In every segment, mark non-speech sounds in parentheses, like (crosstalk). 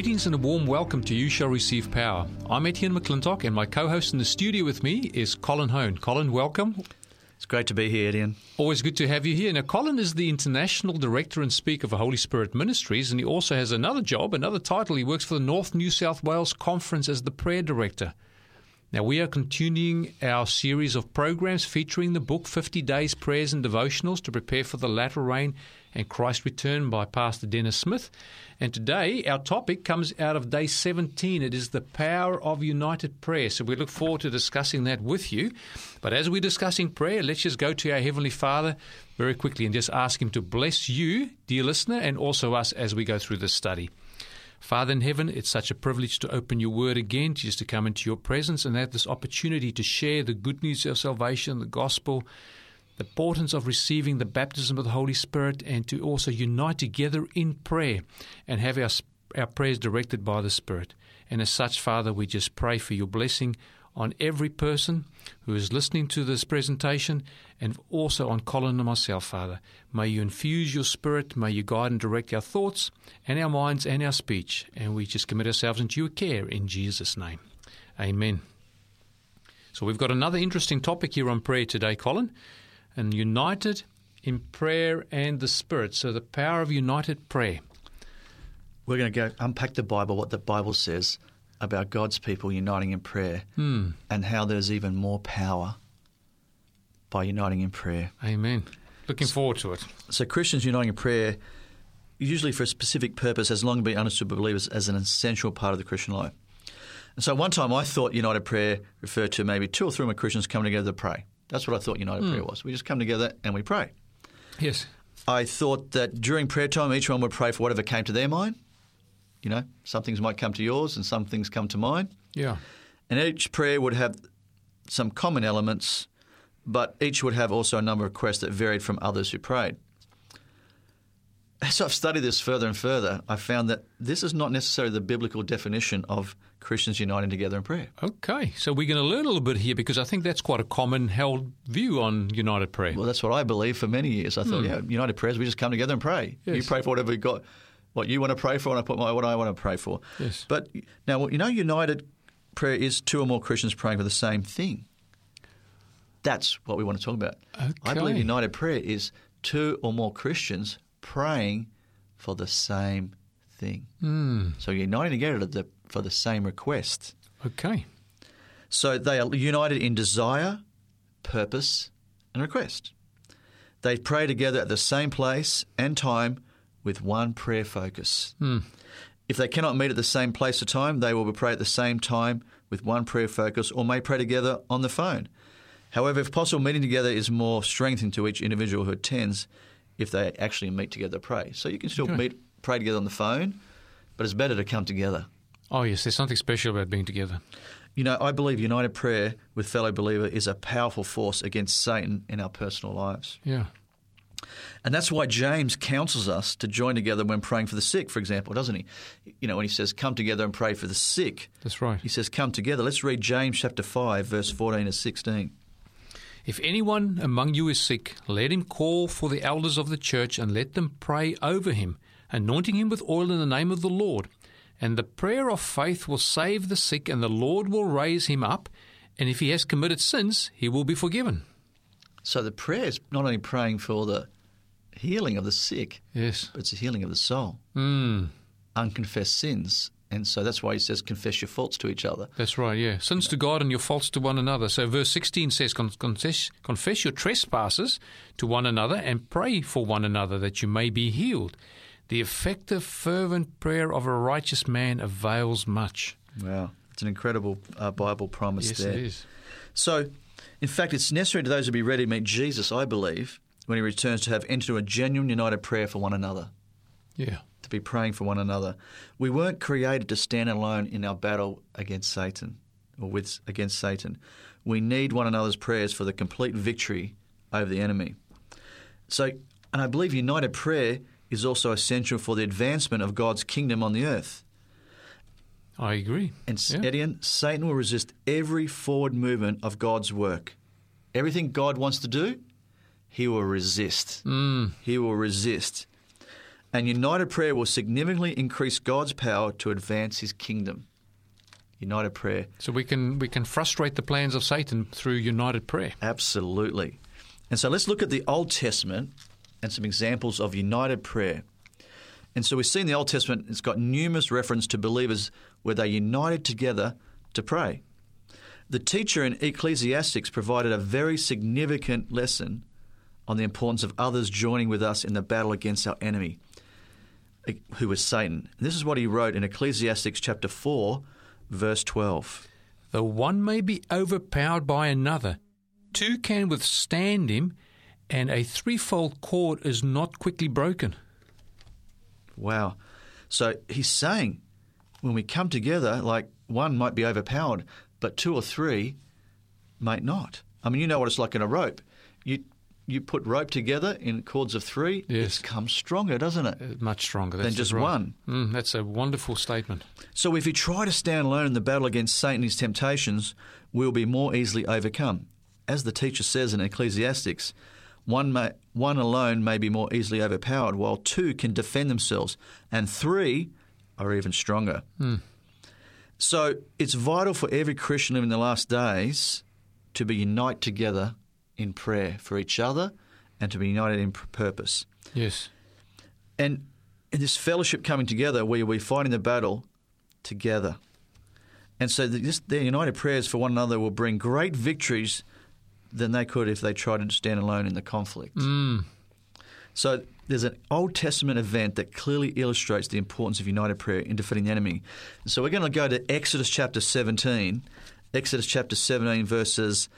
Greetings and a warm welcome to You Shall Receive Power. I'm Etienne McClintock, and my co host in the studio with me is Colin Hone. Colin, welcome. It's great to be here, Etienne. Always good to have you here. Now, Colin is the International Director and Speaker for Holy Spirit Ministries, and he also has another job, another title. He works for the North New South Wales Conference as the Prayer Director. Now, we are continuing our series of programs featuring the book 50 Days Prayers and Devotionals to Prepare for the Latter Rain and Christ Return by Pastor Dennis Smith. And today, our topic comes out of day 17. It is the power of united prayer. So we look forward to discussing that with you. But as we're discussing prayer, let's just go to our Heavenly Father very quickly and just ask Him to bless you, dear listener, and also us as we go through this study. Father in heaven, it's such a privilege to open your word again, just to come into your presence and have this opportunity to share the good news of salvation, the gospel, the importance of receiving the baptism of the Holy Spirit, and to also unite together in prayer and have our, our prayers directed by the Spirit. And as such, Father, we just pray for your blessing on every person who is listening to this presentation and also on Colin and myself, Father. May you infuse your spirit, may you guide and direct our thoughts and our minds and our speech. And we just commit ourselves into your care in Jesus' name. Amen. So we've got another interesting topic here on prayer today, Colin, and united in prayer and the Spirit. So the power of united prayer. We're going to go unpack the Bible, what the Bible says about God's people uniting in prayer Hmm. and how there's even more power by uniting in prayer. Amen. Looking forward to it. So, Christians uniting in prayer, usually for a specific purpose, has long been understood by believers as an essential part of the Christian life. And so, one time I thought united prayer referred to maybe two or three more Christians coming together to pray. That's what I thought united prayer hmm. was. We just come together and we pray. Yes. I thought that during prayer time, each one would pray for whatever came to their mind. You know, some things might come to yours and some things come to mine. Yeah. And each prayer would have some common elements, but each would have also a number of requests that varied from others who prayed. As I've studied this further and further, I found that this is not necessarily the biblical definition of Christians uniting together in prayer. Okay, so we're going to learn a little bit here because I think that's quite a common held view on united prayer. Well, that's what I believed for many years. I thought, hmm. yeah, united prayers, we just come together and pray. You pray for whatever you got, what you want to pray for, and I put my, what I want to pray for. Yes. But now, you know, united prayer is two or more Christians praying for the same thing. That's what we want to talk about. I believe united prayer is two or more Christians praying for the same thing. Hmm. So you're uniting together to the, for the same request. Okay. So they are united in desire, purpose, and request. They pray together at the same place and time with one prayer focus. If they cannot meet at the same place or time, they will pray at the same time with one prayer focus or may pray together on the phone. However, if possible, meeting together is more strengthening to each individual who attends if they actually meet together to pray. So you can still Okay. meet, pray together on the phone, but it's better to come together. Oh, yes, there's something special about being together. You know, I believe united prayer with fellow believer is a powerful force against Satan in our personal lives. Yeah. And that's why James counsels us to join together when praying for the sick, for example, doesn't he? You know, when he says, come together and pray for the sick, That's right. he says, come together. Let's read James chapter 5, verse 14 to 16. If anyone among you is sick, let him call for the elders of the church and let them pray over him, anointing him with oil in the name of the Lord. And the prayer of faith will save the sick, and the Lord will raise him up. And if he has committed sins, he will be forgiven. So the prayer is not only praying for the healing of the sick, Yes. but it's the healing of the soul, Mm, unconfessed sins. And so that's why he says, confess your faults to each other. that's right, yeah. Sins to God and your faults to one another. So verse 16 says, "Con- confess, confess your trespasses to one another and pray for one another that you may be healed. The effective, fervent prayer of a righteous man avails much. Wow. It's an incredible uh, Bible promise Yes, there. it is. So, in fact, it's necessary to those who be ready to meet Jesus, I believe, when he returns to have entered into a genuine united prayer for one another, Yeah. Be praying for one another. We weren't created to stand alone in our battle against Satan or with against Satan. We need one another's prayers for the complete victory over the enemy. So, and I believe united prayer is also essential for the advancement of God's kingdom on the earth. I agree. And Yeah. Etienne, Satan will resist every forward movement of God's work. Everything God wants to do, he will resist. Mm, He will resist. And united prayer will significantly increase God's power to advance his kingdom. United prayer. So we can we can frustrate the plans of Satan through united prayer. Absolutely. And so let's look at the Old Testament and some examples of united prayer. And so we see in the Old Testament it's got numerous reference to believers where they united together to pray. The teacher in Ecclesiastics provided a very significant lesson on the importance of others joining with us in the battle against our enemy, who was Satan. This is what he wrote in Ecclesiastics chapter 4, verse 12. Though one may be overpowered by another, two can withstand him, and a threefold cord is not quickly broken. Wow. So he's saying when we come together, like one might be overpowered, but two or three might not. I mean, you know what it's like in a rope. You you put rope together in cords of three, yes. it comes stronger, doesn't it? Much stronger than just right. one. Mm, that's a wonderful statement. So if you try to stand alone in the battle against Satan and his temptations, we'll be more easily overcome. As the teacher says in Ecclesiastics, one, may, one alone may be more easily overpowered, while two can defend themselves, and three are even stronger. Mm. So it's vital for every Christian in the last days to be united together in prayer for each other and to be united in purpose. Yes. And in this fellowship coming together where we're fighting the battle together. And so this, their united prayers for one another will bring great victories than they could if they tried to stand alone in the conflict. Mm. So there's an Old Testament event that clearly illustrates the importance of united prayer in defeating the enemy. So we're going to go to Exodus chapter 17, Exodus chapter 17, verses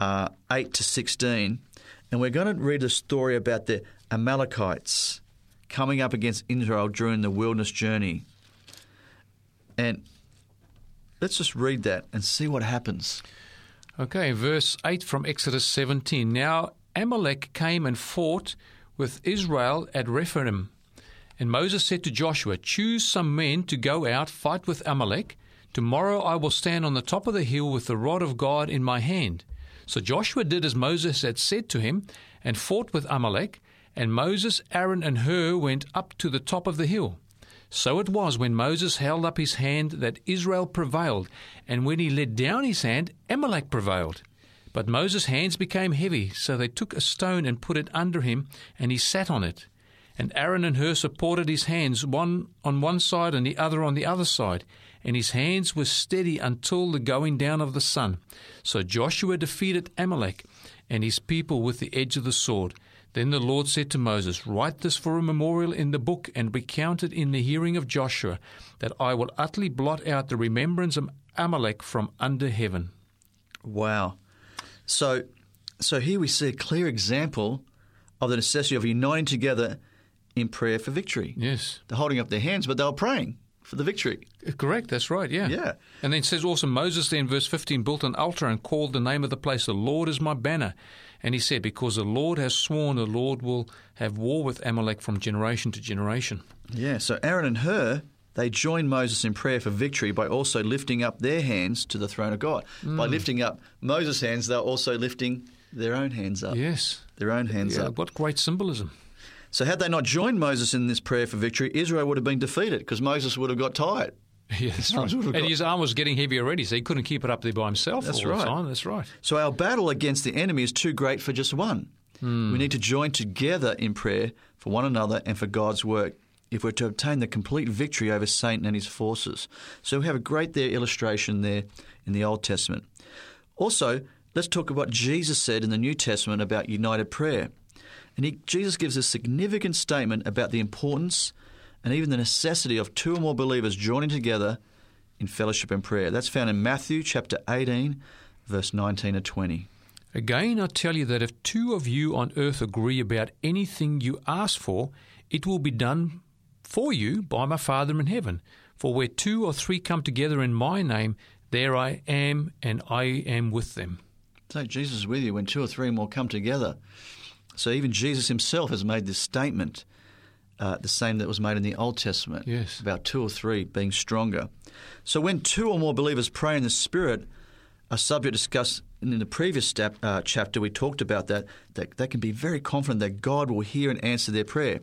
uh, 8 to 16, and we're going to read a story about the Amalekites coming up against Israel during the wilderness journey. And let's just read that and see what happens. Okay, verse 8 from Exodus 17. Now Amalek came and fought with Israel at Rephidim. And Moses said to Joshua, Choose some men to go out, fight with Amalek. Tomorrow I will stand on the top of the hill with the rod of God in my hand. So Joshua did as Moses had said to him, and fought with Amalek. And Moses, Aaron, and Hur went up to the top of the hill. So it was when Moses held up his hand that Israel prevailed, and when he let down his hand, Amalek prevailed. But Moses' hands became heavy, so they took a stone and put it under him, and he sat on it. And Aaron and Hur supported his hands, one on one side and the other on the other side, and his hands were steady until the going down of the sun. So Joshua defeated Amalek and his people with the edge of the sword. Then the Lord said to Moses, Write this for a memorial in the book and recount it in the hearing of Joshua, that I will utterly blot out the remembrance of Amalek from under heaven. Wow. So, so here we see a clear example of the necessity of uniting together in prayer for victory. Yes. They're holding up their hands, but they were praying for the victory. Correct, that's right, yeah. Yeah. And then it says also Moses then, verse 15, built an altar and called the name of the place, The Lord is my banner. And he said, Because the Lord has sworn, the Lord will have war with Amalek from generation to generation. Yeah, so Aaron and Hur they joined Moses in prayer for victory by also lifting up their hands to the throne of God. Mm. By lifting up Moses' hands, they're also lifting their own hands up. Yes. Their own hands yeah, up. What great symbolism. So, had they not joined Moses in this prayer for victory, Israel would have been defeated because Moses would have got tired. (laughs) Yes, right. and got... his arm was getting heavy already, so he couldn't keep it up there by himself That's all right. the time. That's right. So, our battle against the enemy is too great for just one. Mm. We need to join together in prayer for one another and for God's work if we're to obtain the complete victory over Satan and his forces. So we have a great there illustration there in the Old Testament. Also, let's talk about what Jesus said in the New Testament about united prayer. And he, Jesus gives a significant statement about the importance and even the necessity of two or more believers joining together in fellowship and prayer. That's found in Matthew chapter 18, verse 19 to 20. Again, I tell you that if two of you on earth agree about anything you ask for, it will be done for you by my Father in heaven. For where two or three come together in my name, there I am, and I am with them. So Jesus is with you when two or three more come together. So even Jesus himself has made this statement, uh, the same that was made in the Old Testament, yes. about two or three being stronger. So when two or more believers pray in the Spirit, a subject discussed in the previous step, uh, chapter, we talked about that, that they can be very confident that God will hear and answer their prayer.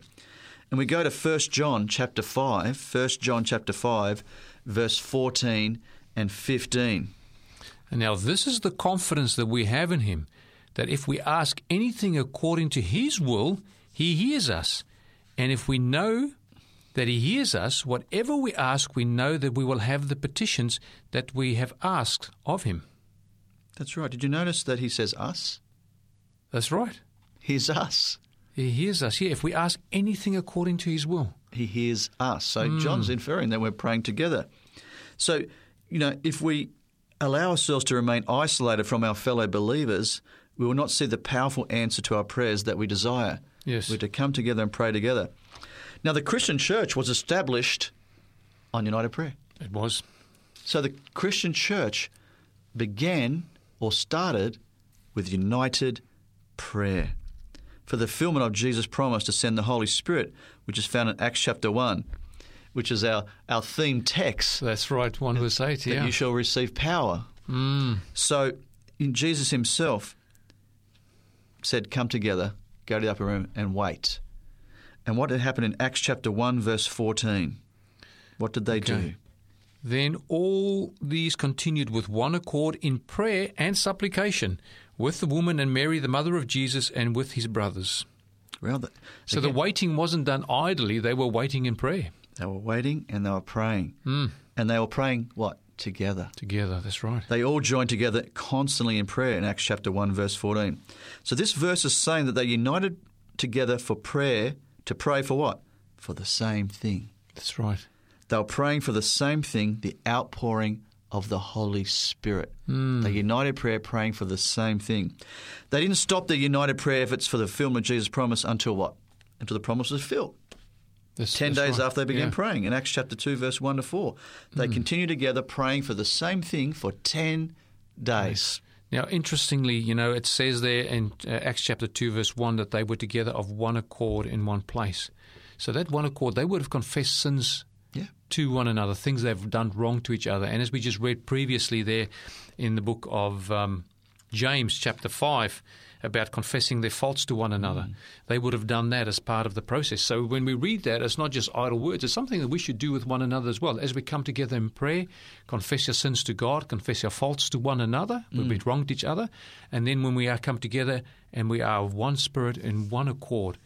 And we go to 1 John chapter 5, 1 John chapter 5, verse 14 and 15. And now this is the confidence that we have in him, that if we ask anything according to his will, he hears us. And if we know that he hears us, whatever we ask, we know that we will have the petitions that we have asked of him. That's right. Did you notice that he says us? That's right. He's us. He hears us. Yeah, if we ask anything according to his will. He hears us. So hmm. John's inferring that we're praying together. So, you know, if we allow ourselves to remain isolated from our fellow believers, we will not see the powerful answer to our prayers that we desire. Yes. We're to come together and pray together. Now, the Christian church was established on united prayer. It was. So the Christian church began or started with united prayer. For the fulfillment of Jesus' promise to send the Holy Spirit, which is found in Acts chapter 1, which is our, our theme text, That's right. One verse 8, that you shall receive power. Mm. So in Jesus himself said, Come together, go to the upper room, and wait. And what had happened in Acts chapter 1, verse 14? What did they do? Then all these continued with one accord in prayer and supplication with the woman and Mary, the mother of Jesus, and with his brothers. Well, the, So the waiting wasn't done idly, they were waiting in prayer they were waiting and they were praying. Mm. And they were praying what? Together. together. That's right. They all joined together constantly in prayer in Acts chapter 1, verse 14. So this verse is saying that they united together for prayer to pray for what? For the same thing. That's right. They were praying for the same thing, the outpouring of the Holy Spirit. Hmm. They united prayer praying for the same thing. They didn't stop their united prayer efforts for the fulfillment of Jesus' promise until what? Until the promise was filled. That's, Ten that's days right. after they began Yeah. praying in Acts chapter 2, verse 1 to 4. They continued together praying for the same thing for 10 days. Now, interestingly, you know, it says there in uh, Acts chapter 2, verse 1, that they were together of one accord in one place. So that one accord, they would have confessed sins Yeah. to one another, things they've done wrong to each other. And as we just read previously there in the book of um, James, chapter 5, about confessing their faults to one another, mm. they would have done that as part of the process. So when we read that, it's not just idle words, it's something that we should do with one another as well. As we come together in prayer, confess your sins to God, confess your faults to one another, when mm. we've wronged each other, and then when we are come together and we are of one spirit in one accord,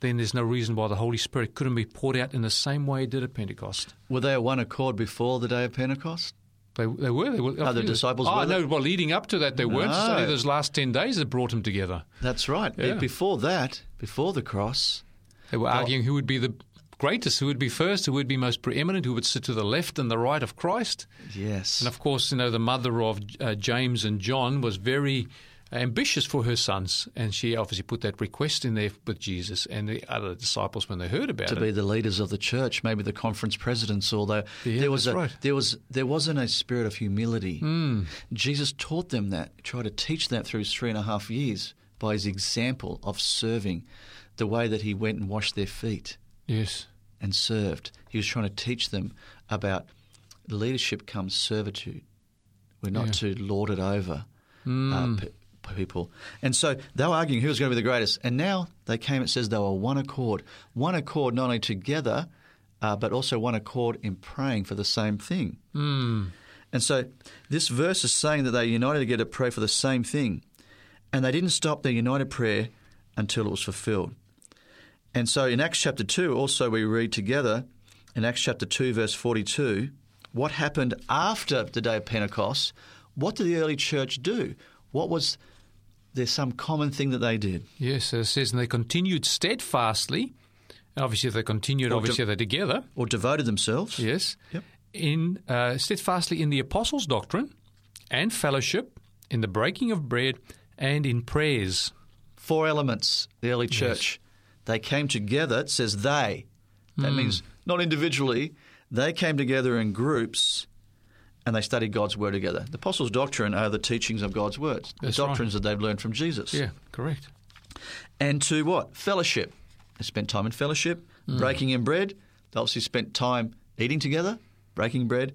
then there's no reason why the Holy Spirit couldn't be poured out in the same way it did at Pentecost. Were they at one accord before the day of Pentecost? They, they were. They were. Oh, the disciples Oh, no. Well, leading up to that, they weren't. It's only those last ten days that brought them together. That's right. Yeah. Before that, before the cross, They were arguing who would be the greatest, who would be first, who would be most preeminent, who would sit to the left and the right of Christ. yes. And of course, you know, the mother of uh, James and John was very ambitious for her sons, and she obviously put that request in there with Jesus and the other disciples when they heard about to it. To be the leaders of the church, maybe the conference presidents, although Yeah, there was a, right. there was there wasn't a spirit of humility. Mm. Jesus taught them that, tried to teach that through three and a half years by his example of serving, the way that he went and washed their feet yes. and served. He was trying to teach them about leadership comes servitude. We're not Yeah. to lord it over Mm. uh, pe- people. And so they were arguing who was going to be the greatest. And now they came, it says they were one accord. One accord not only together, uh, but also one accord in praying for the same thing. Mm. And so this verse is saying that they united together to pray for the same thing. And they didn't stop their united prayer until it was fulfilled. And so in Acts chapter 2, also we read together in Acts chapter 2, verse 42, what happened after the day of Pentecost? What did the early church do? What was there some common thing that they did? Yes, it says, and they continued steadfastly. Obviously, they continued, Or obviously, de- they're together. Or devoted themselves? Yes. Yep. In uh, steadfastly in the apostles' doctrine and fellowship, in the breaking of bread, and in prayers. Four elements, the early church. They came together, it says they. That means not individually. They came together in groups and they studied God's word together. The apostles' doctrine are the teachings of God's words, That's the right. doctrines that they've learned from Jesus. Yeah, correct. And to what? Fellowship. They spent time in fellowship, breaking in bread. They obviously spent time eating together, breaking bread,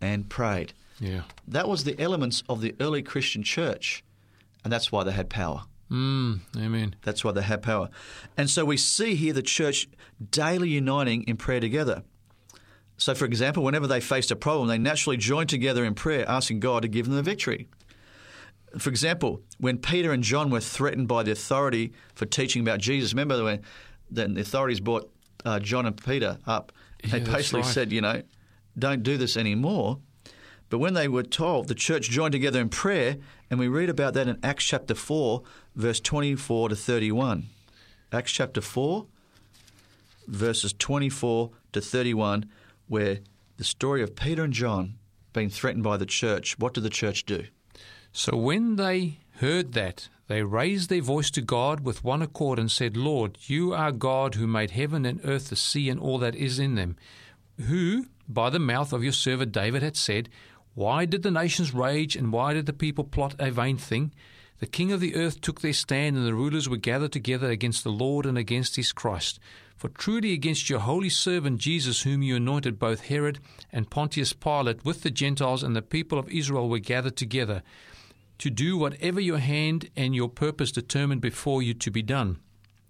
and prayed. Yeah. That was the elements of the early Christian church, and that's why they had power. Mm, amen. That's why they had power. And so we see here the church daily uniting in prayer together. So, for example, whenever they faced a problem, they naturally joined together in prayer, asking God to give them the victory. For example, when Peter and John were threatened by the authority for teaching about Jesus, remember when the authorities brought uh, John and Peter up? They Yeah, basically right. said, you know, don't do this anymore. But when they were told, the church joined together in prayer, and we read about that in Acts chapter 4, verse 24 to 31. Acts chapter 4, verses 24 to 31, where the story of Peter and John being threatened by the church. What did the church do? So when they heard that, they raised their voice to God with one accord and said, Lord, you are God who made heaven and earth, the sea, and all that is in them, who, by the mouth of your servant David, had said, Why did the nations rage, and why did the people plot a vain thing? The king of the earth took their stand, and the rulers were gathered together against the Lord and against his Christ. For truly against your holy servant Jesus, whom you anointed, both Herod and Pontius Pilate, with the Gentiles and the people of Israel, were gathered together to do whatever your hand and your purpose determined before you to be done.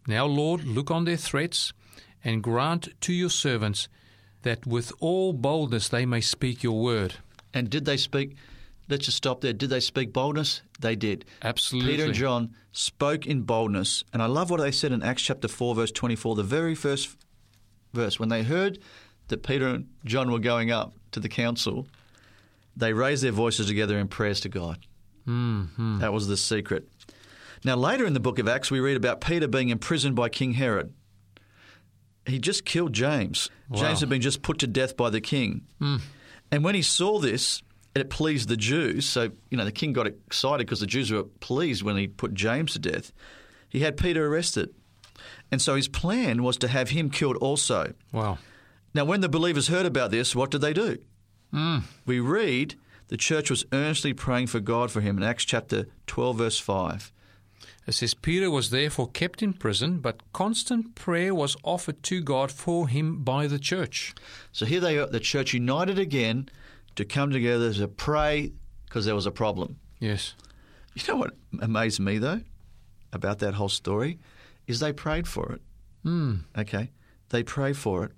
Now, Lord, look on their threats and grant to your servants that with all boldness they may speak your word. And did they speak? Let's just stop there. Did they speak boldness? They did. Absolutely. Peter and John spoke in boldness. And I love what they said in Acts chapter 4, verse 24, the very first verse. When they heard that Peter and John were going up to the council, they raised their voices together in prayers to God. Mm-hmm. That was the secret. Now, later in the book of Acts, we read about Peter being imprisoned by King Herod. He just killed James. Wow. James had been just put to death by the king. And when he saw this, it pleased the Jews. So, you know, the king got excited because the Jews were pleased when he put James to death. He had Peter arrested. And so his plan was to have him killed also. Wow. Now, when the believers heard about this, what did they do? Hmm. We read the church was earnestly praying for God for him in Acts chapter 12, verse 5. It says, Peter was therefore kept in prison, but constant prayer was offered to God for him by the church. So here they are, the church united again to come together to pray because there was a problem. Yes. You know what amazed me, though, about that whole story? Is they prayed for it. Hmm. Okay? They prayed for it.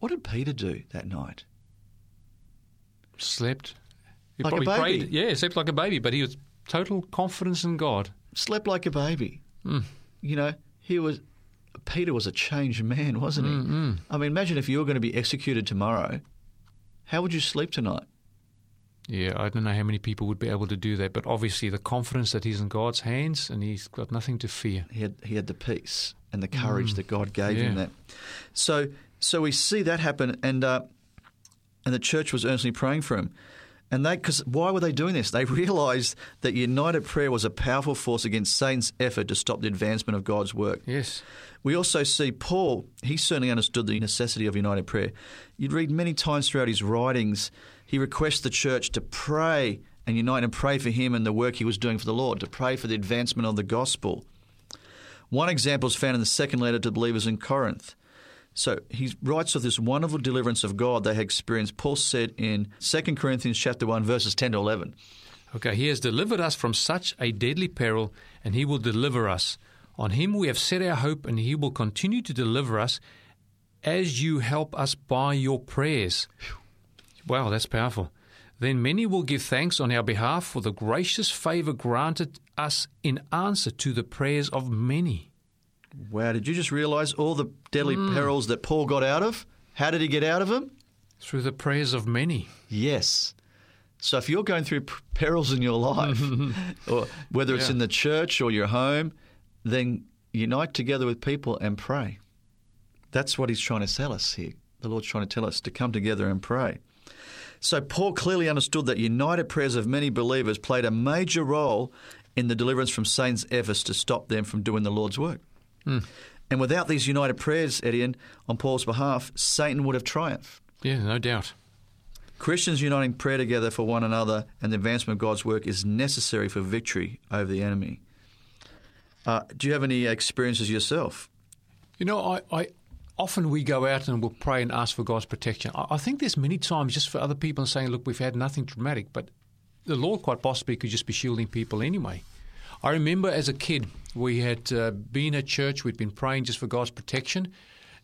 What did Peter do that night? Slept. He Like a probably baby. prayed. Yeah, slept like a baby, but he was total confidence in God. Slept like a baby. Hmm. You know, he was. Peter was a changed man, wasn't he? Hmm, I mean, imagine if you were going to be executed tomorrow. How would you sleep tonight? Yeah, I don't know how many people would be able to do that, but obviously the confidence that he's in God's hands and he's got nothing to fear. He had he had the peace and the courage that God gave him. Mm. That so so we see that happen, and uh, and the church was earnestly praying for him. And they, because why were they doing this? They (laughs) realised that united prayer was a powerful force against Satan's effort to stop the advancement of God's work. Yes. We also see Paul, he certainly understood the necessity of united prayer. You'd read many times throughout his writings, he requests the church to pray and unite and pray for him and the work he was doing for the Lord, to pray for the advancement of the gospel. One example is found in the second letter to believers in Corinth. So he writes of this wonderful deliverance of God they had experienced. Paul said in 2 Corinthians chapter 1, verses 10 to 11. Okay, he has delivered us from such a deadly peril, and he will deliver us. On him we have set our hope, and he will continue to deliver us as you help us by your prayers. Wow, that's powerful. Then many will give thanks on our behalf for the gracious favor granted us in answer to the prayers of many. Wow, did you just realize all the deadly mm. perils that Paul got out of? How did he get out of them? Through the prayers of many. Yes. So if you're going through perils in your life, (laughs) or whether it's Yeah. in the church or your home, then unite together with people and pray. That's what he's trying to tell us here. The Lord's trying to tell us to come together and pray. So Paul clearly understood that united prayers of many believers played a major role in the deliverance from Satan's efforts to stop them from doing the Lord's work. Hmm. And without these united prayers, Etienne, on Paul's behalf, Satan would have triumphed. Yeah, no doubt. Christians uniting prayer together for one another and the advancement of God's work is necessary for victory over the enemy. Uh, do you have any experiences yourself? You know, I, I often we go out and we'll pray and ask for God's protection. I, I think there's many times just for other people and saying, "Look, we've had nothing dramatic," but the Lord quite possibly could just be shielding people anyway. I remember as a kid, we had uh, been at church, we'd been praying just for God's protection.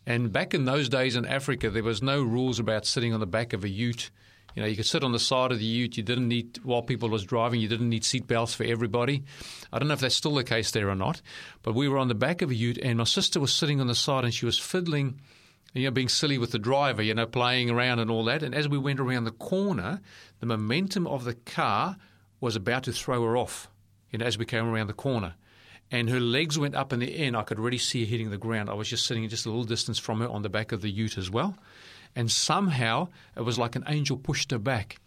And back in those days in Africa, there was no rules about sitting on the back of a ute. You know, you could sit on the side of the ute. You didn't need, while people was driving, you didn't need seat belts for everybody. I don't know if that's still the case there or not, but we were on the back of a ute, and my sister was sitting on the side, and she was fiddling, you know, being silly with the driver, you know, playing around and all that. And as we went around the corner, the momentum of the car was about to throw her off, you know, as we came around the corner and her legs went up in the air, I could already see her hitting the ground. I was just sitting just a little distance from her on the back of the ute as well, and somehow it was like an angel pushed her back,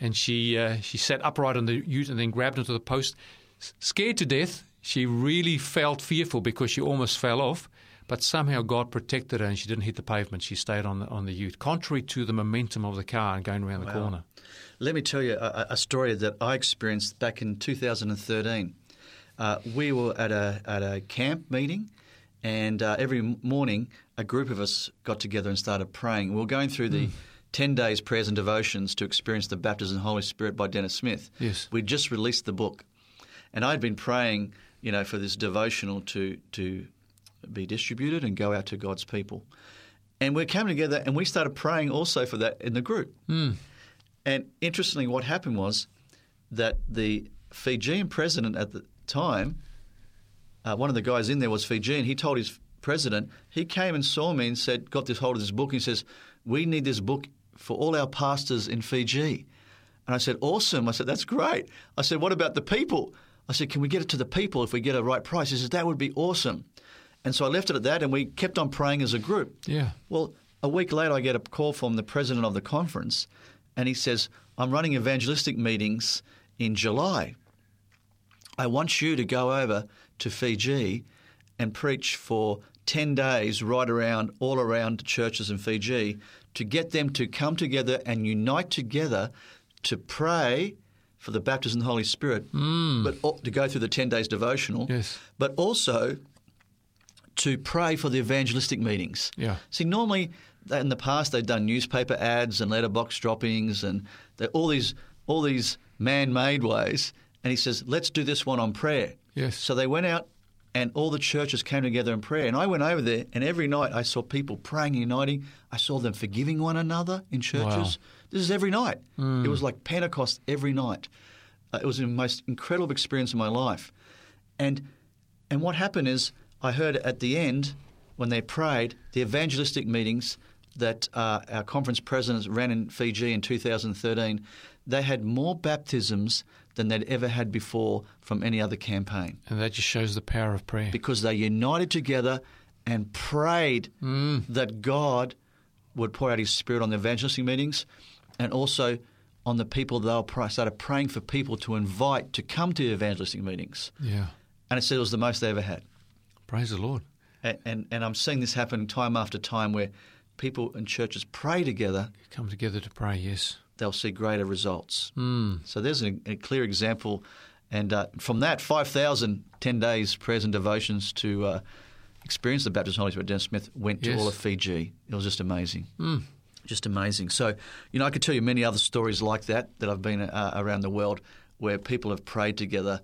and she uh, she sat upright on the ute and then grabbed onto the post, scared to death. She really felt fearful because she almost fell off, but somehow God protected her and she didn't hit the pavement. She stayed on the on the ute, contrary to the momentum of the car and going around the corner. Let me tell you a, a story that I experienced back in 2013. Uh, we were at a at a camp meeting, and uh, every morning a group of us got together and started praying. We were going through the 10 days prayers and devotions to experience the baptism of the Holy Spirit by Dennis Smith. Yes. We'd just released the book, and I'd been praying, you know, for this devotional to to be distributed and go out to God's people. And we came together and we started praying also for that in the group. And interestingly, what happened was that the Fijian president at the time, uh, one of the guys in there was Fijian. He told his president, he came and saw me and said, got this hold of this book. And he says, We need this book for all our pastors in Fiji. And I said, Awesome. I said, That's great. I said, What about the people? I said, Can we get it to the people if we get a right price? He says, That would be awesome. And so I left it at that and we kept on praying as a group. Yeah. Well, a week later, I get a call from the president of the conference, and he says, I'm running evangelistic meetings in July. I want you to go over to Fiji and preach for 10 days right around, all around churches in Fiji to get them to come together and unite together to pray for the baptism of the Holy Spirit, mm. but to go through the 10 days devotional, Yes. but also to pray for the evangelistic meetings. Yeah. See, normally in the past they've done newspaper ads and letterbox droppings and all these all these man-made ways. And he says, "Let's do this one on prayer." Yes. So they went out, and all the churches came together in prayer. And I went over there, and every night I saw people praying and uniting. I saw them forgiving one another in churches. This is every night. It was like Pentecost every night. Uh, it was the most incredible experience of my life. And and what happened is I heard at the end when they prayed the evangelistic meetings that uh, our conference presidents ran in Fiji in 2013. They had more baptisms than they'd ever had before from any other campaign And that just shows the power of prayer. because they united together and prayed mm. that God would pour out His Spirit on the evangelistic meetings and also on the people they were started praying for people to invite to come to evangelistic meetings. Yeah. And it said it was the most they ever had. Praise the Lord. And, and, and I'm seeing this happen time after time where people in churches pray together, Come together to pray, yes. They'll see greater results. Mm. So there's a, a clear example. And uh, from that, 5,000, 10 days prayers and devotions to uh, experience the baptism of the Holy Spirit. Dennis Smith went to Yes. all of Fiji. It was just amazing. Just amazing. So, you know, I could tell you many other stories like that that I've been uh, around the world where people have prayed together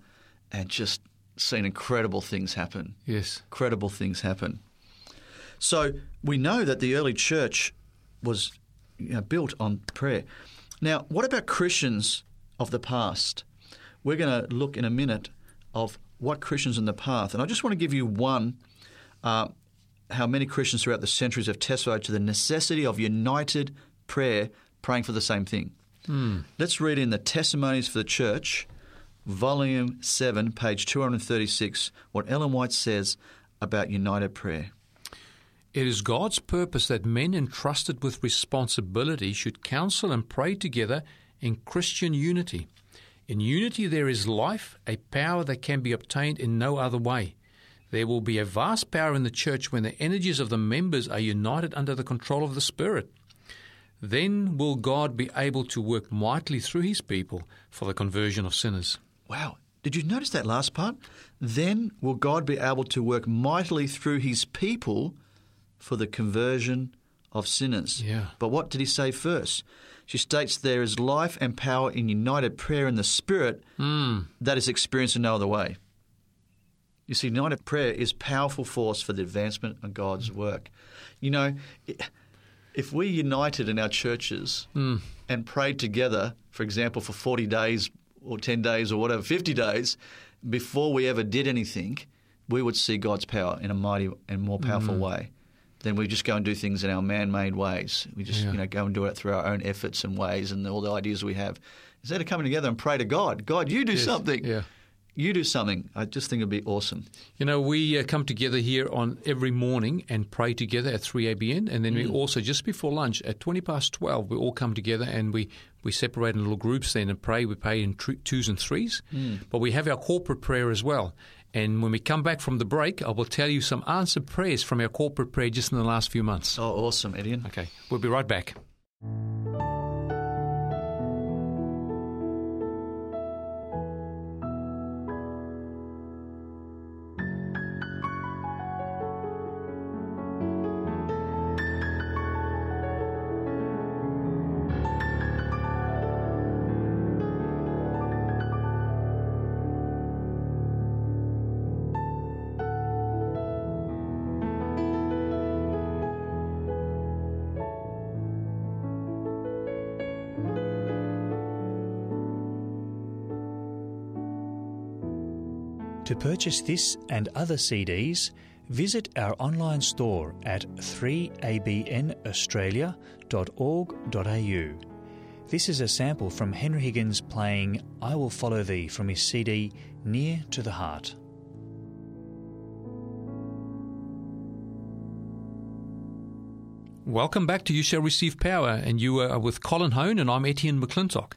and just seen incredible things happen. Yes. Incredible things happen. So we know that the early church was you know, built on prayer. Now, what about Christians of the past? We're going to look in a minute of what Christians in the past, and I just want to give you one. Uh, how many Christians throughout the centuries have testified to the necessity of united prayer, praying for the same thing. Let's read in the Testimonies for the Church, volume 7, page 236, what Ellen White says about united prayer. It is God's purpose that men entrusted with responsibility should counsel and pray together in Christian unity. In unity, there is life, a power that can be obtained in no other way. There will be a vast power in the church when the energies of the members are united under the control of the Spirit. Then will God be able to work mightily through his people for the conversion of sinners. Wow. Did you notice that last part? Then will God be able to work mightily through his people for the conversion of sinners. Yeah. But what did he say first? She states there is life and power in united prayer in the Spirit hmm. that is experienced in no other way. You see, united prayer is powerful force for the advancement of God's hmm. work. You know, if we united in our churches hmm. and prayed together, for example, for 40 days or 10 days or whatever, 50 days, before we ever did anything, we would see God's power in a mighty and more powerful way than we just go and do things in our man-made ways. We just, Yeah. you know, go and do it through our own efforts and ways and all the ideas we have. Instead of coming together and pray to God, God, you do Yes, something. yeah. You do something. I just think it'd be awesome. You know, we uh, come together here on every morning and pray together at 3 ABN. And then we also, just before lunch, at 20 past 12, we all come together and we, we separate in little groups then and pray. We pray in tr- twos and threes. But we have our corporate prayer as well. And when we come back from the break, I will tell you some answered prayers from our corporate prayer just in the last few months. Oh, awesome, Etienne. Okay, we'll be right back. Purchase this and other CDs, visit our online store at 3abnaustralia.org.au. This is a sample from Henry Higgins playing I Will Follow Thee from his CD Near to the Heart. Welcome back to You Shall Receive Power, and you are with Colin Hone, and I'm Etienne McClintock.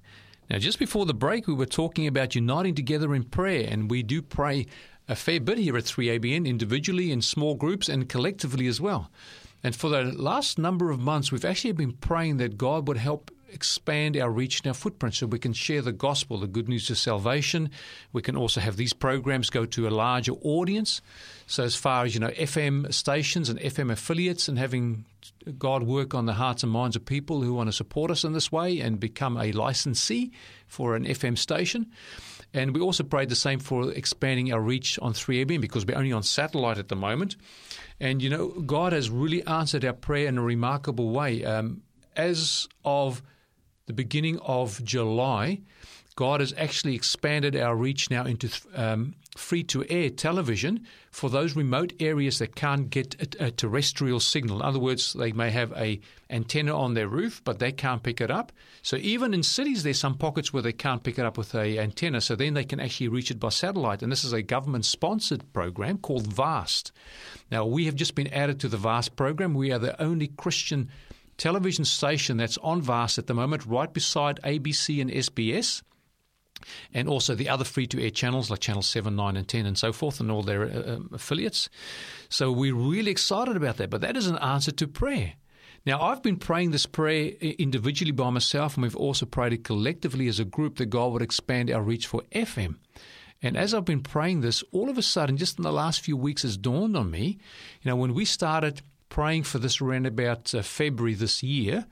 Now, just before the break, we were talking about uniting together in prayer, and we do pray a fair bit here at 3ABN, individually, in small groups, and collectively as well. And for the last number of months, we've actually been praying that God would help expand our reach and our footprint so we can share the gospel, the good news of salvation. We can also have these programs go to a larger audience. So, as far as, you know, FM stations and FM affiliates and having God work on the hearts and minds of people who want to support us in this way and become a licensee for an FM station. And we also prayed the same for expanding our reach on 3ABN because we're only on satellite at the moment. And, you know, God has really answered our prayer in a remarkable way. Um, as of the beginning of July, God has actually expanded our reach now into um, free to air television for those remote areas that can't get a, a terrestrial signal. In other words, they may have a antenna on their roof, but they can't pick it up. So even in cities, there's some pockets where they can't pick it up with a antenna. So then they can actually reach it by satellite. And this is a government-sponsored program called VAST. Now we have just been added to the VAST program. We are the only Christian television station that's on VAST at the moment, right beside ABC and SBS and also the other free to air channels like Channel 7, 9, and 10, and so forth, and all their uh, um, affiliates. So we're really excited about that. But that is an answer to prayer. Now, I've been praying this prayer individually by myself, and we've also prayed it collectively as a group that God would expand our reach for FM. And as I've been praying this, all of a sudden, just in the last few weeks, has dawned on me. You know, when we started praying for this around about uh, February this year,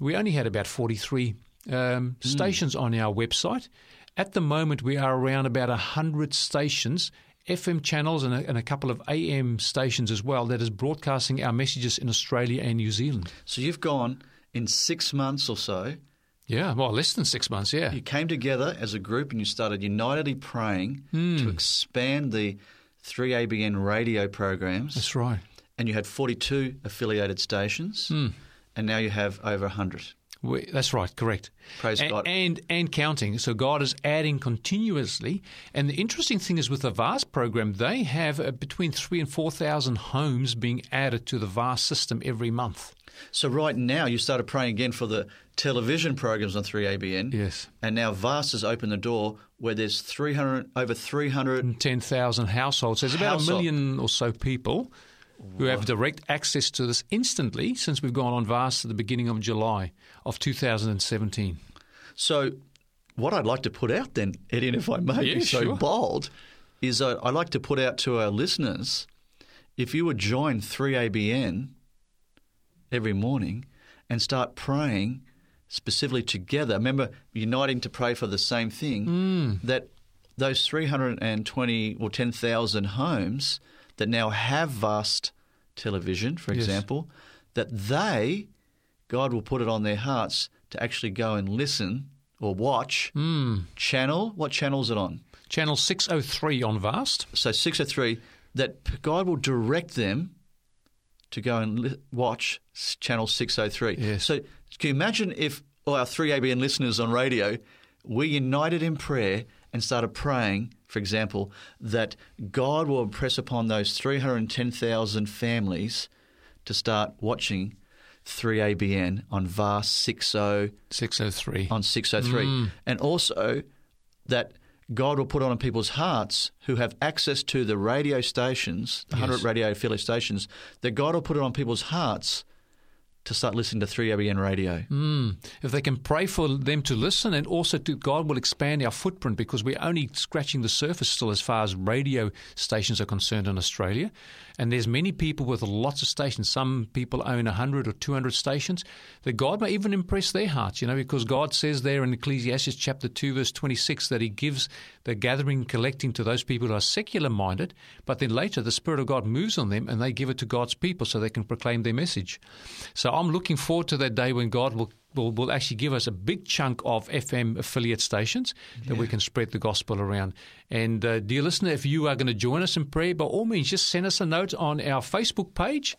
we only had about 43 um, mm. stations on our website. At the moment, we are around about 100 stations, FM channels, and a, and a, couple of AM stations as well that is broadcasting our messages in Australia and New Zealand. So you've gone in six months or so. Yeah, well, less than six months, yeah. You came together as a group and you started unitedly praying mm. to expand the 3ABN radio programs. That's right. And you had 42 affiliated stations, mm. and now you have over 100. We, that's right, correct. Praise and, God. And, and counting. So God is adding continuously. And the interesting thing is with the VAST program, they have uh, between three and 4,000 homes being added to the VAST system every month. So right now you started praying again for the television programs on 3ABN. Yes. And now VAST has opened the door where there's 300 over 310,000 households. So there's about Household. a million or so people who have direct access to this instantly since we've gone on VAST at the beginning of July of 2017. So, what I'd like to put out then, Etienne, if I may Yeah, be so sure. bold, is uh, I'd like to put out to our listeners if you would join 3ABN every morning and start praying specifically together, remember, uniting to pray for the same thing, that those 320 or 10,000 homes that now have vast television, for Yes. example, that they, God will put it on their hearts to actually go and listen or watch hmm. channel. What channel is it on? Channel 603 on Vast. So 603, that God will direct them to go and li- watch channel 603. Yes. So can you imagine if all our 3ABN listeners on radio, we united in prayer and started praying, for example, that God will impress upon those 310,000 families to start watching 3ABN on VAST 60 603. on 603. Mm. And also that God will put on people's hearts who have access to the radio stations, the 100 radio affiliate stations, that God will put it on people's hearts to start listening to 3ABN radio. Mm. If they can pray for them to listen, and also to God will expand our footprint because we're only scratching the surface still as far as radio stations are concerned in Australia. And there's many people with lots of stations. Some people own 100 or 200 stations. That God may even impress their hearts, you know, because God says there in Ecclesiastes chapter 2, verse 26, that He gives the gathering, collecting to those people who are secular minded, but then later the Spirit of God moves on them and they give it to God's people so they can proclaim their message. So I'm looking forward to that day when God will will, will actually give us a big chunk of FM affiliate stations that we can spread the gospel around. And uh, dear listener, if you are going to join us in prayer, by all means, just send us a note on our Facebook page,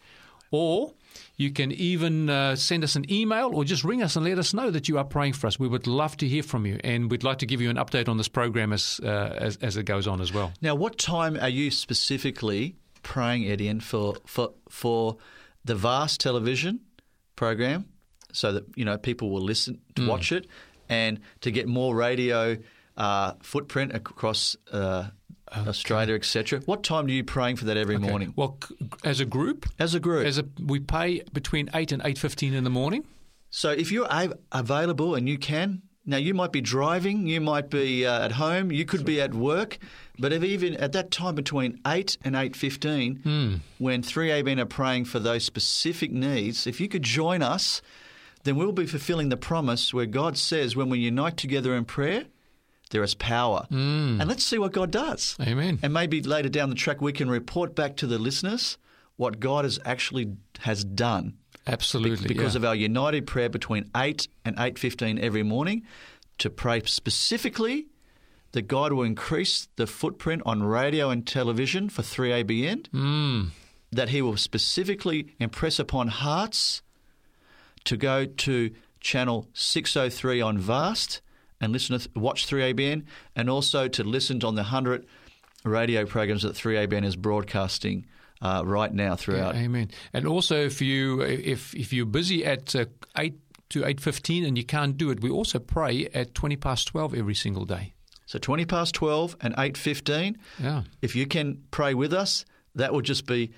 or you can even uh, send us an email or just ring us and let us know that you are praying for us. We would love to hear from you, and we'd like to give you an update on this program as uh, as, as it goes on as well. Now, what time are you specifically praying, Etienne, for, for, for the vast television program so that, you know, people will listen to watch it and to get more radio uh, footprint across uh, Australia, etc. What time are you praying for that every morning? Well, c- as a group, As a group. as a we pay between eight and eight fifteen in the morning. So if you're a- available and you can, now you might be driving, you might be uh, at home, you could be at work, but if even at that time between eight and eight fifteen, when three ABN are praying for those specific needs, if you could join us, then we'll be fulfilling the promise where God says, when we unite together in prayer, there is power, and let's see what God does. Amen. And maybe later down the track, we can report back to the listeners what God has actually has done Absolutely, because yeah. of our united prayer between 8 and 8.15 every morning to pray specifically that God will increase the footprint on radio and television for 3ABN, Mm. that he will specifically impress upon hearts to go to channel 603 on Vast and listen to watch 3ABN and also to listen on the 100 radio programs that 3ABN is broadcasting uh, right now throughout. Yeah, amen. And also, if you if if you're busy at uh, eight to eight fifteen and you can't do it, we also pray at twenty past twelve every single day. So 20 past 12 and 8.15, Yeah, if you can pray with us, that would just be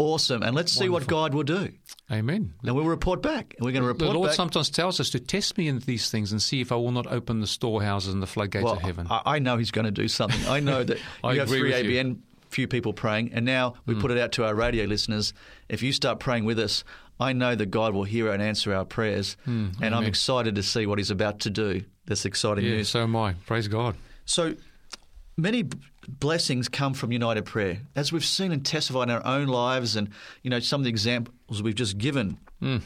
awesome. And let's see what God will do. amen. And we'll report back. And we're going to report The Lord back. sometimes tells us to test me in these things and see if I will not open the storehouses and the floodgates well, of heaven. I, I know He's going to do something. I know that (laughs) I you have three with you. ABN, few people praying, and now we mm. put it out to our radio listeners. If you start praying with us, I know that God will hear and answer our prayers. Mm, and I'm excited to see what He's about to do. That's exciting yeah, news. so am I. Praise God. So many blessings come from united prayer, as we've seen and testified in our own lives, and you know some of the examples we've just given. Mm.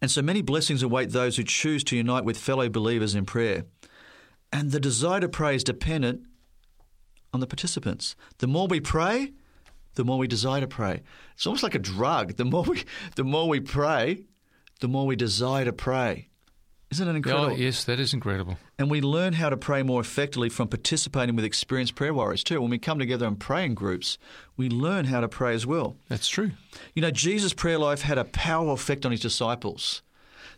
And so many blessings await those who choose to unite with fellow believers in prayer. And the desire to pray is dependent on the participants. The more we pray, the more we desire to pray. It's almost like a drug. The more we, the more we pray, the more we desire to pray. Isn't it incredible? Oh, yes, that is incredible. And we learn how to pray more effectively from participating with experienced prayer warriors too. When we come together and pray in groups, we learn how to pray as well. That's true. You know, Jesus' prayer life had a powerful effect on his disciples.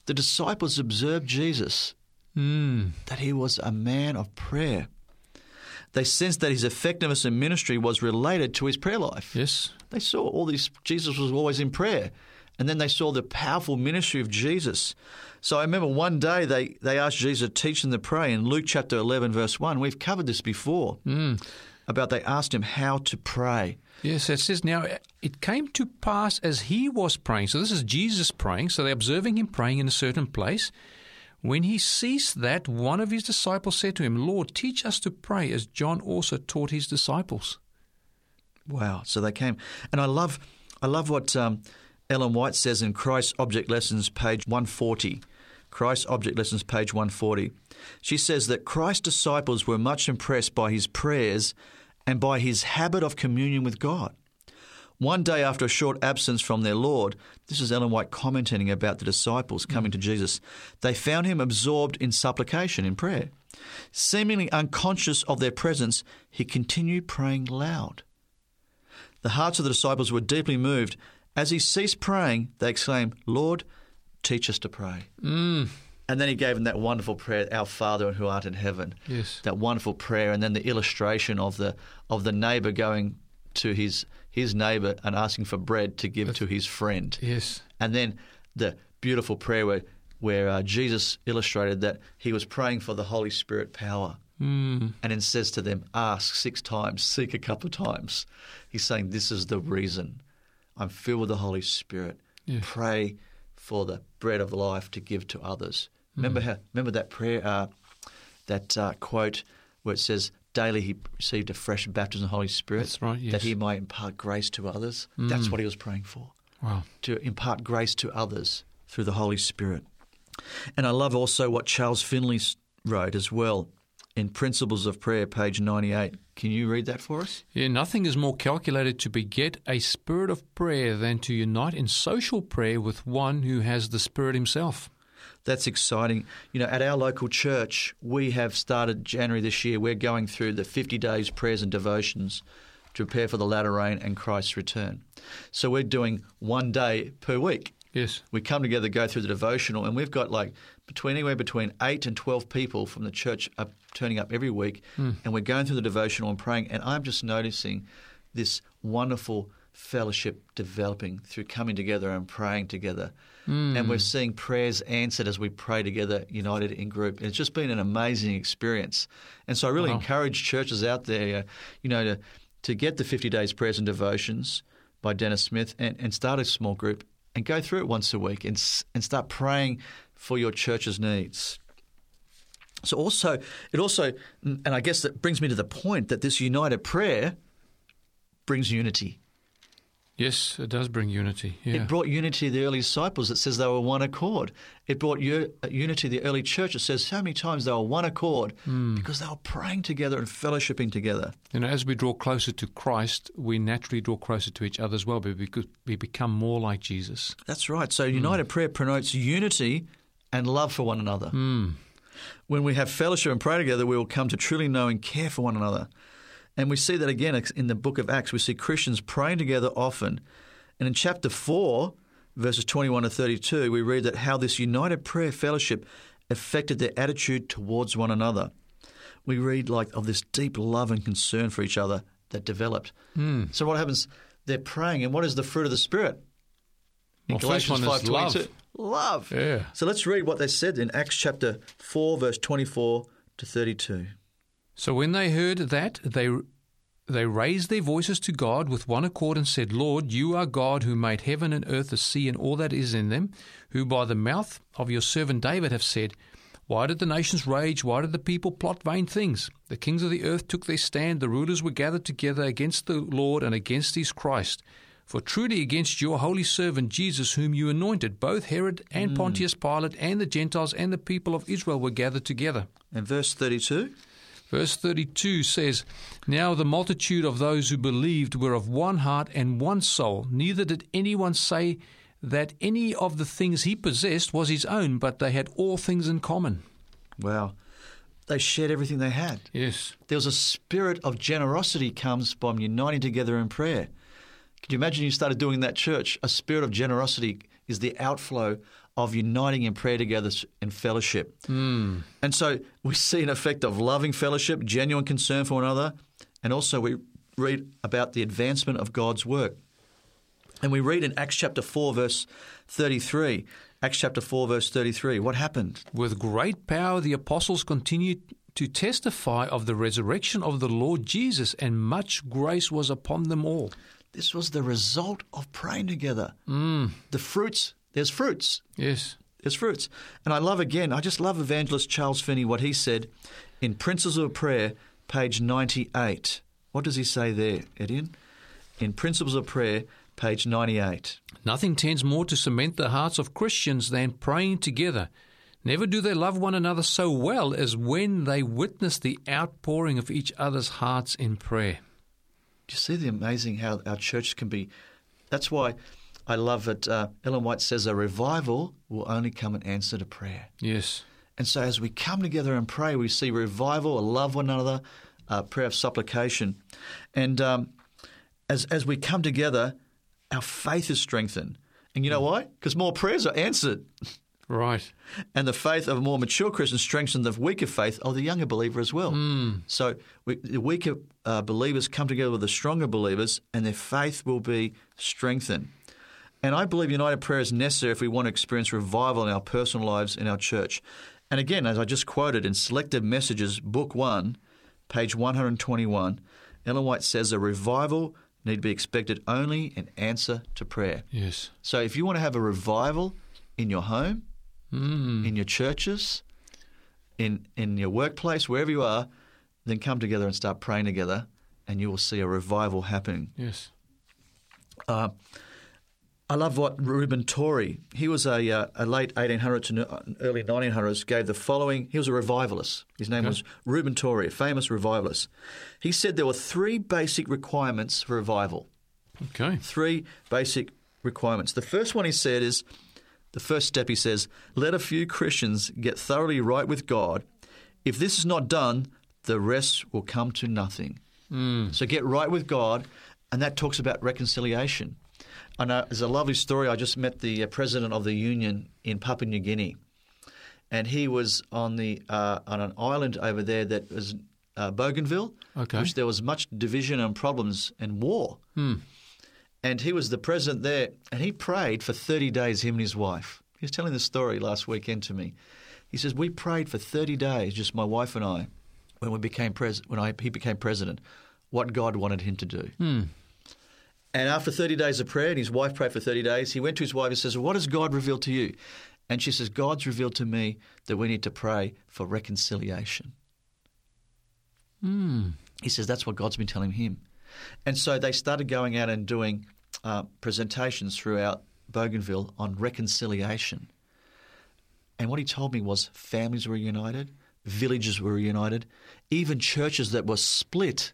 The disciples observed Jesus, Mm. that he was a man of prayer. They sensed that his effectiveness in ministry was related to his prayer life. Yes. They saw all these, Jesus was always in prayer. And then they saw the powerful ministry of Jesus. So I remember one day they, they asked Jesus to teach them to pray in Luke chapter 11, verse 1. We've covered this before about they asked him how to pray. Yes, it says now it came to pass as he was praying. So this is Jesus praying. So they're observing him praying in a certain place. When he ceased that, one of his disciples said to him, Lord, teach us to pray as John also taught his disciples. Wow. So they came. And I love, I love what um, Ellen White says in Christ Object Lessons, page 140. Christ Object Lessons, page 140. She says that Christ's disciples were much impressed by his prayers and by his habit of communion with God. One day after a short absence from their Lord, this is Ellen White commenting about the disciples coming to Jesus, they found him absorbed in supplication, in prayer. Seemingly unconscious of their presence, he continued praying loud. The hearts of the disciples were deeply moved. As he ceased praying, they exclaimed, Lord, teach us to pray. Mm. And then he gave them that wonderful prayer, Our Father who art in heaven. Yes. That wonderful prayer, and then the illustration of the of the neighbour going to his his neighbour and asking for bread to give to his friend. Yes. And then the beautiful prayer where where uh, Jesus illustrated that he was praying for the Holy Spirit power. Mm. And then says to them, Ask six times, seek a couple of times. He's saying, This is the reason. I'm filled with the Holy Spirit. Yeah. Pray for the bread of life to give to others. Remember how? Remember that prayer, uh, that uh, quote where it says, "Daily he received a fresh baptism of the Holy Spirit, right, yes. that he might impart grace to others." That's what he was praying for Wow. to impart grace to others through the Holy Spirit. And I love also what Charles Finney wrote as well in Principles of Prayer, page 98. Can you read that for us? Yeah, nothing is more calculated to beget a spirit of prayer than to unite in social prayer with one who has the Spirit himself. That's exciting. You know, at our local church, we have started January this year. We're going through the 50 days prayers and devotions to prepare for the latter rain and Christ's return. So we're doing one day per week. Yes. We come together, go through the devotional, and we've got like between anywhere between eight and twelve people from the church up, turning up every week, and we're going through the devotional and praying. And I'm just noticing this wonderful fellowship developing through coming together and praying together. And we're seeing prayers answered as we pray together, united in group. It's just been an amazing experience. And so I really Wow. encourage churches out there, uh, you know, to to get the 50 days prayers and devotions by Dennis Smith and, and start a small group and go through it once a week and, and start praying for your church's needs. So also, it also, and I guess that brings me to the point that this united prayer brings unity. Yes, it does bring unity. Yeah. It brought unity to the early disciples. It says they were one accord. It brought u- uh, unity to the early church. It says so many times they were one accord hmm. because they were praying together and fellowshipping together. You know, as we draw closer to Christ, we naturally draw closer to each other as well because we become more like Jesus. That's right. So hmm. united prayer promotes unity and love for one another. Hmm. When we have fellowship and pray together, we will come to truly know and care for one another. And we see that again in the book of Acts. We see Christians praying together often. And in chapter 4, verses 21 to 32, we read that how this united prayer fellowship affected their attitude towards one another. We read like of this deep love and concern for each other that developed. Hmm. So what happens? They're praying, and what is the fruit of the Spirit? In Well, first one is 5:22. Love. Yeah. So let's read what they said in Acts chapter 4, verse 24 to 32. So when they heard that, they they raised their voices to God with one accord and said, Lord, you are God who made heaven and earth, the sea, and all that is in them, who by the mouth of your servant David have said, Why did the nations rage? Why did the people plot vain things? The kings of the earth took their stand, the rulers were gathered together against the Lord and against his Christ. For truly against your holy servant Jesus, whom you anointed, both Herod and hmm. Pontius Pilate and the Gentiles and the people of Israel were gathered together. And verse 32. Verse 32 says, Now the multitude of those who believed were of one heart and one soul. Neither did anyone say that any of the things he possessed was his own, but they had all things in common. Wow. They shared everything they had. Yes. There was a spirit of generosity comes from uniting together in prayer. Could you imagine you started doing that church? A spirit of generosity is the outflow of uniting in prayer together in fellowship. Hmm. And so we see an effect of loving fellowship, genuine concern for one another, and also we read about the advancement of God's work. And we read in Acts chapter 4, verse 33. Acts chapter 4, verse 33. What happened? With great power, the apostles continued to testify of the resurrection of the Lord Jesus, and much grace was upon them all. This was the result of praying together. Mm. The fruits, there's fruits. Yes. there's fruits. And I love again, I just love evangelist Charles Finney, what he said in Principles of Prayer, page 98. What does he say there, Etienne? In Principles of Prayer, page 98. Nothing tends more to cement the hearts of Christians than praying together. Never do they love one another so well as when they witness the outpouring of each other's hearts in prayer. Do you see the amazing how our church can be? That's why I love it. Uh, Ellen White says a revival will only come in answer to prayer. Yes. And so as we come together and pray, we see revival, love one another, uh, prayer of supplication. And um, as, as we come together, our faith is strengthened. And you know why? Because more prayers are answered. Right. (laughs) And the faith of a more mature Christian strengthens the weaker faith of the younger believer as well. So we, the weaker uh, believers come together with the stronger believers, and their faith will be strengthened. And I believe united prayer is necessary if we want to experience revival in our personal lives in our church. And again, as I just quoted in Selected Messages, Book 1, page 121, Ellen White says a revival need to be expected only in answer to prayer. Yes. So if you want to have a revival in your home, Mm. in your churches, in in your workplace, wherever you are, then come together and start praying together, and you will see a revival happening. Yes. Uh, I love what Reuben Torrey, he was a, uh, a late 1800s to early 1900s, gave the following. He was a revivalist. His name Okay. was Reuben Torrey, a famous revivalist. He said there were three basic requirements for revival. Okay. Three basic requirements. The first one he said is the first step he says, let a few Christians get thoroughly right with God. If this is not done, the rest will come to nothing. So get right with God, and that talks about reconciliation. I know there's a lovely story. I just met the uh, president of the union in Papua New Guinea, and he was on the uh, on an island over there that was uh, Bougainville, Okay. which there was much division and problems and war. And he was the president there, and he prayed for 30 days, him and his wife. He was telling the story last weekend to me. He says, We prayed for 30 days, just my wife and I, when, we became pres- when I, he became president, what God wanted him to do. And after 30 days of prayer, and his wife prayed for 30 days, he went to his wife and says, What has God revealed to you? And she says, God's revealed to me that we need to pray for reconciliation. He says, That's what God's been telling him. And so they started going out and doing uh, presentations throughout Bougainville on reconciliation. And what he told me was families were united, villages were united, even churches that were split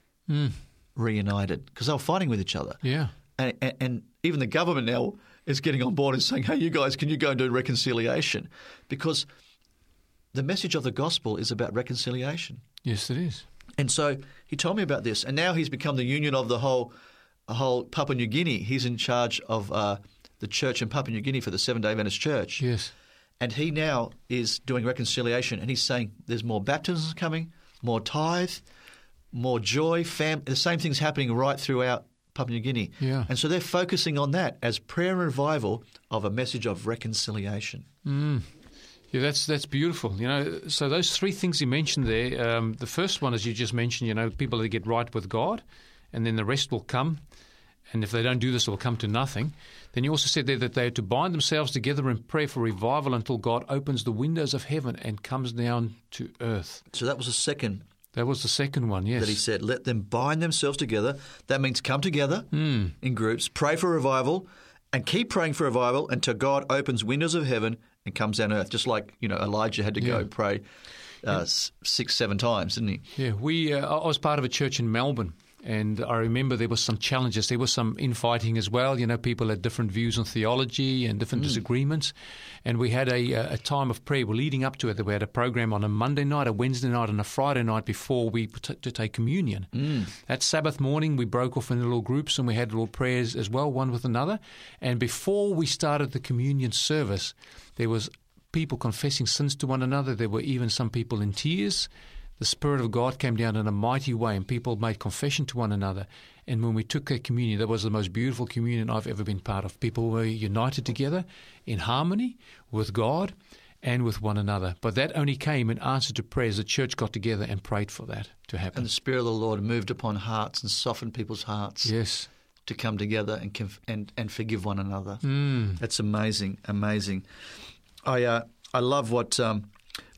reunited because they were fighting with each other. Yeah. And, and, and even the government now is getting on board and saying, hey, you guys, can you go and do reconciliation? Because the message of the gospel is about reconciliation. Yes, it is. And so he told me about this, and now he's become the union of the whole, whole Papua New Guinea. He's in charge of uh, the church in Papua New Guinea for the Seven Day Adventist Church. Yes. And he now is doing reconciliation, and he's saying there's more baptisms coming, more tithe, more joy. Fam- the same thing's happening right throughout Papua New Guinea. Yeah. And so they're focusing on that as prayer and revival of a message of reconciliation. Yeah, that's that's beautiful. You know, so those three things you mentioned there. Um, the first one, as you just mentioned, you know, people that get right with God, and then the rest will come. And if they don't do this, it will come to nothing. Then you also said there that they are to bind themselves together and pray for revival until God opens the windows of heaven and comes down to earth. So that was the second That was the second one. Yes. that he said, let them bind themselves together. That means come together Hmm. in groups, pray for revival, and keep praying for revival until God opens windows of heaven and comes down earth. Just like you know Elijah had to go pray uh, s six, seven times, didn't he? Yeah, we. Uh, I was part of a church in Melbourne, and I remember there was some challenges. There was some infighting as well. You know, people had different views on theology and different hmm. disagreements, and we had a, a time of prayer. We're leading up to it. That we had a program on a Monday night, a Wednesday night, and a Friday night before we t- to take communion. Hmm. That Sabbath morning, we broke off into little groups and we had little prayers as well, one with another. And before we started the communion service, there was people confessing sins to one another. There were even some people in tears. The Spirit of God came down in a mighty way, and people made confession to one another. And when we took that communion, that was the most beautiful communion I've ever been part of. People were united together in harmony with God and with one another. But that only came in answer to prayers. The church got together and prayed for that to happen. And the Spirit of the Lord moved upon hearts and softened people's hearts Yes. to come together and conf- and and forgive one another. Mm. That's amazing, amazing. I uh, I love what um,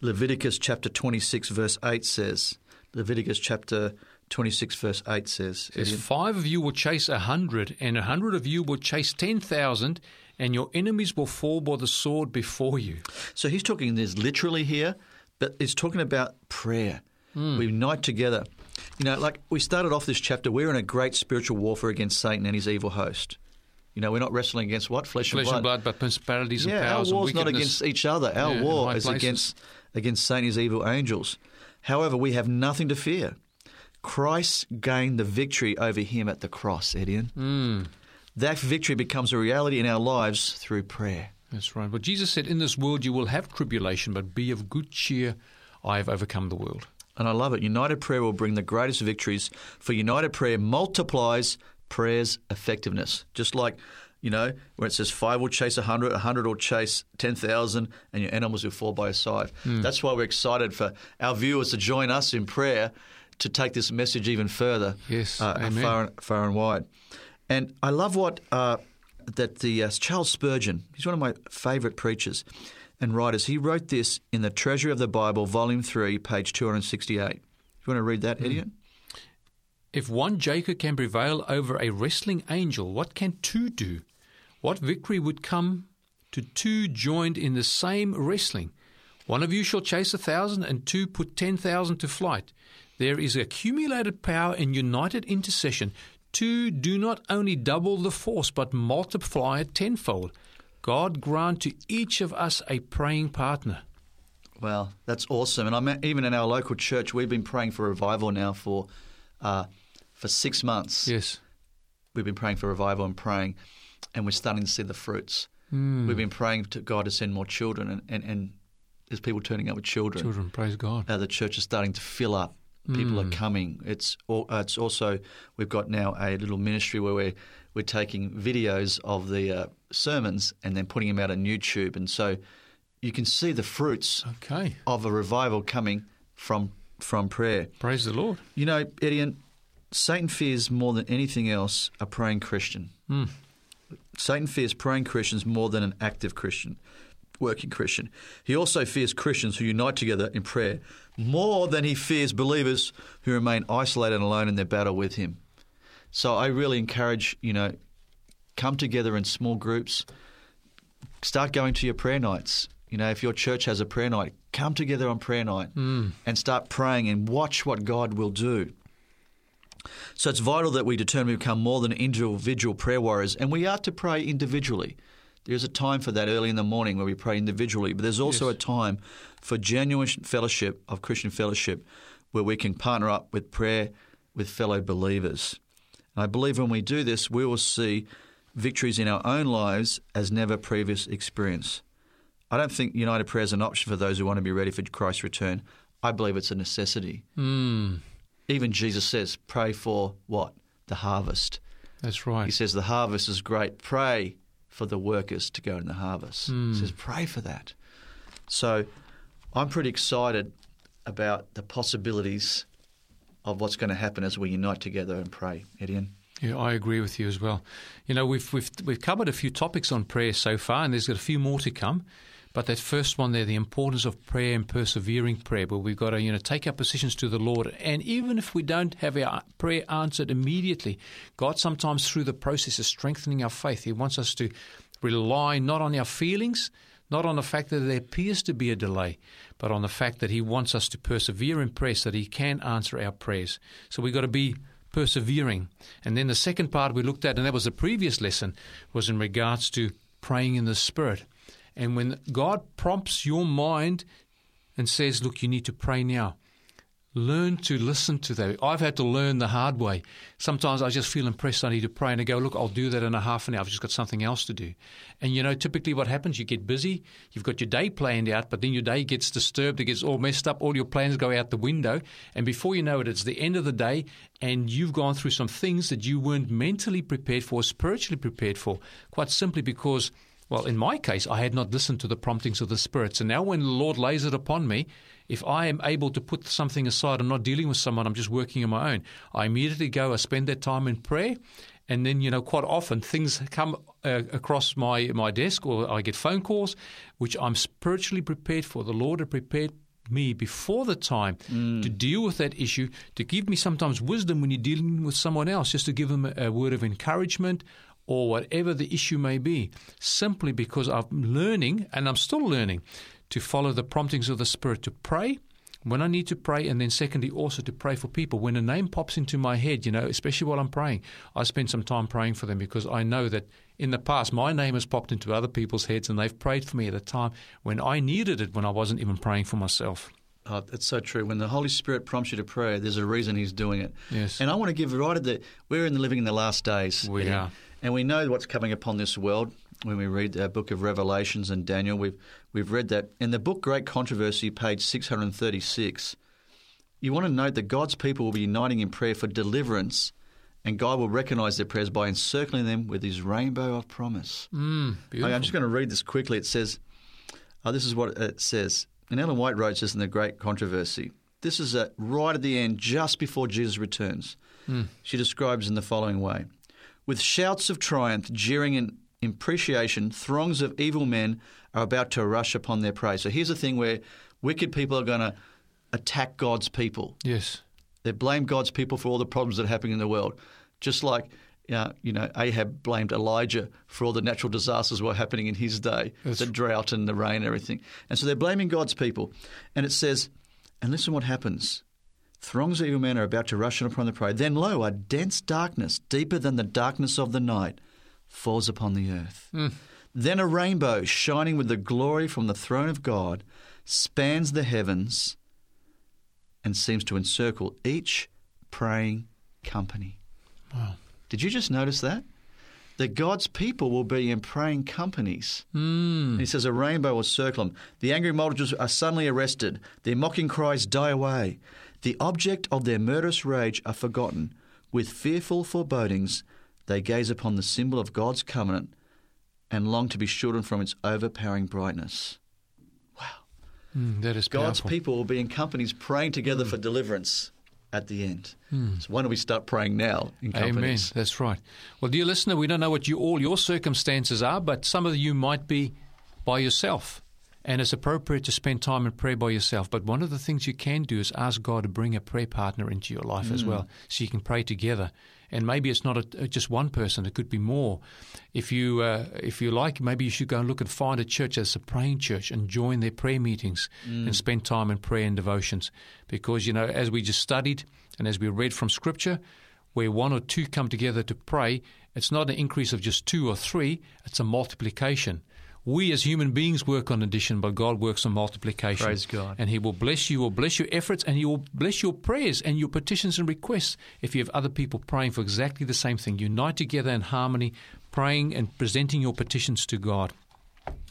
Leviticus chapter 26 verse 8 says. Leviticus chapter 26 verse 8 says. Says, Ian, Five of you will chase a hundred, and a hundred of you will chase ten thousand, and your enemies will fall by the sword before you. So he's talking this literally here, but he's talking about prayer. Hmm. We unite together. You know, like we started off this chapter, we're in a great spiritual warfare against Satan and his evil host. You know, we're not wrestling against what? Flesh, Flesh and and blood. blood, but principalities and Yeah, our powers and war's not against each other. Our Yeah, war is places. against against Satan's evil angels. However, we have nothing to fear. Christ gained the victory over him at the cross, Etienne. Hmm. That victory becomes a reality in our lives through prayer. That's right. But Jesus said, "In this world you will have tribulation, but be of good cheer. I have overcome the world." And I love it. United prayer will bring the greatest victories, for united prayer multiplies prayer's effectiveness. Just like, you know, where it says five will chase a hundred, a hundred will chase 10,000, and your animals will fall by your side. That's why we're excited for our viewers to join us in prayer to take this message even further, Yes, uh, far, and, far and wide. And I love what uh, that the uh, Charles Spurgeon, he's one of my favourite preachers and writers. He wrote this in the Treasury of the Bible, Volume 3, page 268. You want to read that, Etienne? If one Jacob can prevail over a wrestling angel, what can two do? What victory would come to two joined in the same wrestling? One of you shall chase a thousand, and two put ten thousand to flight. There is accumulated power in united intercession. Two do not only double the force, but multiply it tenfold. God grant to each of us a praying partner. Well, that's awesome. And I'm even in our local church, we've been praying for revival now for uh, for six months. Yes. We've been praying for revival and praying, and we're starting to see the fruits. We've been praying to God to send more children, and, and, and there's people turning up with children. Children, praise God. Uh, the church is starting to fill up. People Hmm. are coming. It's al- uh, it's also we've got now a little ministry where we're we're taking videos of the uh, sermons and then putting them out on YouTube, and so you can see the fruits Okay. of a revival coming from from prayer. Praise the Lord. You know, Etienne, Satan fears more than anything else a praying Christian. Satan fears praying Christians more than an active Christian, working Christian. He also fears Christians who unite together in prayer more than he fears believers who remain isolated and alone in their battle with him. So I really encourage, you know, come together in small groups. Start going to your prayer nights. You know, if your church has a prayer night, come together on prayer night hmm. and start praying and watch what God will do. So it's vital that we determine to become more than individual prayer warriors, and we are to pray individually. There's a time for that early in the morning where we pray individually, but there's also Yes. a time for genuine fellowship of Christian fellowship where we can partner up with prayer with fellow believers. And I believe when we do this, we will see victories in our own lives as never previous experience. I don't think United Prayer is an option for those who want to be ready for Christ's return. I believe it's a necessity. Hmm. Even Jesus says, pray for what? The harvest. That's right. He says, the harvest is great. Pray for the workers to go in the harvest. He hmm. says, pray for that. So I'm pretty excited about the possibilities of what's going to happen as we unite together and pray, Etienne. Yeah, I agree with you as well. You know, we've we've we've covered a few topics on prayer so far, and there's got a few more to come. But that first one there, the importance of prayer and persevering prayer, where we've got to you know take our positions to the Lord, and even if we don't have our prayer answered immediately, God sometimes through the process is strengthening our faith. He wants us to rely not on our feelings, not on the fact that there appears to be a delay, but on the fact that He wants us to persevere in prayer so that He can answer our prayers. So we've got to be persevering. And then the second part we looked at, and that was the previous lesson, was in regards to praying in the Spirit. And when God prompts your mind and says, Look, you need to pray now, learn to listen to that. I've had to learn the hard way. Sometimes I just feel impressed I need to pray and I go, Look, I'll do that in a half an hour. I've just got something else to do. And you know, typically what happens, you get busy, you've got your day planned out, but then your day gets disturbed, it gets all messed up, all your plans go out the window. And before you know it, it's the end of the day and you've gone through some things that you weren't mentally prepared for, spiritually prepared for, quite simply because well, in my case, I had not listened to the promptings of the Spirit. So now, when the Lord lays it upon me, if I am able to put something aside, I'm not dealing with someone, I'm just working on my own. I immediately go, I spend that time in prayer, And then, you know, quite often things come uh, across my, my desk or I get phone calls, which I'm spiritually prepared for. The Lord had prepared me before the time mm. to deal with that issue, to give me sometimes wisdom when you're dealing with someone else, just to give them a, a word of encouragement or whatever the issue may be, simply because I'm learning and I'm still learning to follow the promptings of the Spirit to pray when I need to pray, and then secondly, also to pray for people. When a name pops into my head, you know, especially while I'm praying, I spend some time praying for them because I know that in the past my name has popped into other people's heads and they've prayed for me at a time when I needed it when I wasn't even praying for myself. Oh, it's so true. When the Holy Spirit prompts you to pray, there's a reason He's doing it. Yes. And I want to give right at the we're in the living in the last days. We are. And we know what's coming upon this world when we read the book of Revelations and Daniel. We've we've read that in the book Great Controversy, page 636. You want to note that God's people will be uniting in prayer for deliverance, and God will recognize their prayers by encircling them with His rainbow of promise. Mm, I'm just going to read this quickly. It says, oh, "This is what it says." And Ellen White wrote this in the Great Controversy. This is at, right at the end, just before Jesus returns. Mm. She describes in the following way. With shouts of triumph, jeering, and appreciation, throngs of evil men are about to rush upon their prey. So here's the thing where wicked people are going to attack God's people. Yes. They blame God's people for all the problems that are happening in the world. Just like uh, you know, Ahab blamed Elijah for all the natural disasters that were happening in his day, That's the drought and the rain and everything. And so they're blaming God's people. And it says, and listen what happens. Throngs of evil men are about to rush in upon the prey. Then, lo, a dense darkness, deeper than the darkness of the night, falls upon the earth. Mm. Then a rainbow, shining with the glory from the throne of God, spans the heavens and seems to encircle each praying company. Wow. Did you just notice that? That God's people will be in praying companies. Mm. He says a rainbow will circle them. The angry multitudes are suddenly arrested. Their mocking cries die away. The object of their murderous rage are forgotten. With fearful forebodings, they gaze upon the symbol of God's covenant and long to be shielded from its overpowering brightness. Wow. Mm, that is God's powerful. people will be in companies praying together mm. for deliverance at the end. Mm. So why don't we start praying now in companies? Amen. That's right. Well, dear listener, we don't know what you, all your circumstances are, but some of you might be by yourself. And it's appropriate to spend time in prayer by yourself. But one of the things you can do is ask God to bring a prayer partner into your life mm. as well, so you can pray together. And maybe it's not a, just one person; it could be more. If you uh, if you like, maybe you should go and look and find a church that's a praying church and join their prayer meetings mm. and spend time in prayer and devotions. Because you know, as we just studied and as we read from Scripture, where one or two come together to pray, it's not an increase of just two or three; it's a multiplication we as human beings work on addition, but God works on multiplication. Praise God. And He will bless you, will bless your efforts, and He will bless your prayers and your petitions and requests if you have other people praying for exactly the same thing. Unite together in harmony, praying and presenting your petitions to God.